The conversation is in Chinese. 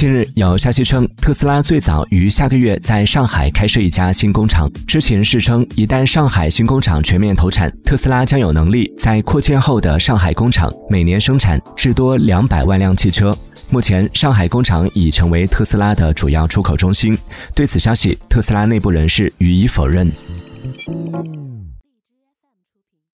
近日有消息称特斯拉最早于下个月在上海开设一家新工厂知情人士称一旦上海新工厂全面投产特斯拉将有能力在扩建后的上海工厂每年生产至多两百万辆汽车。目前上海工厂已成为特斯拉的主要出口中心。对此消息特斯拉内部人士予以否认。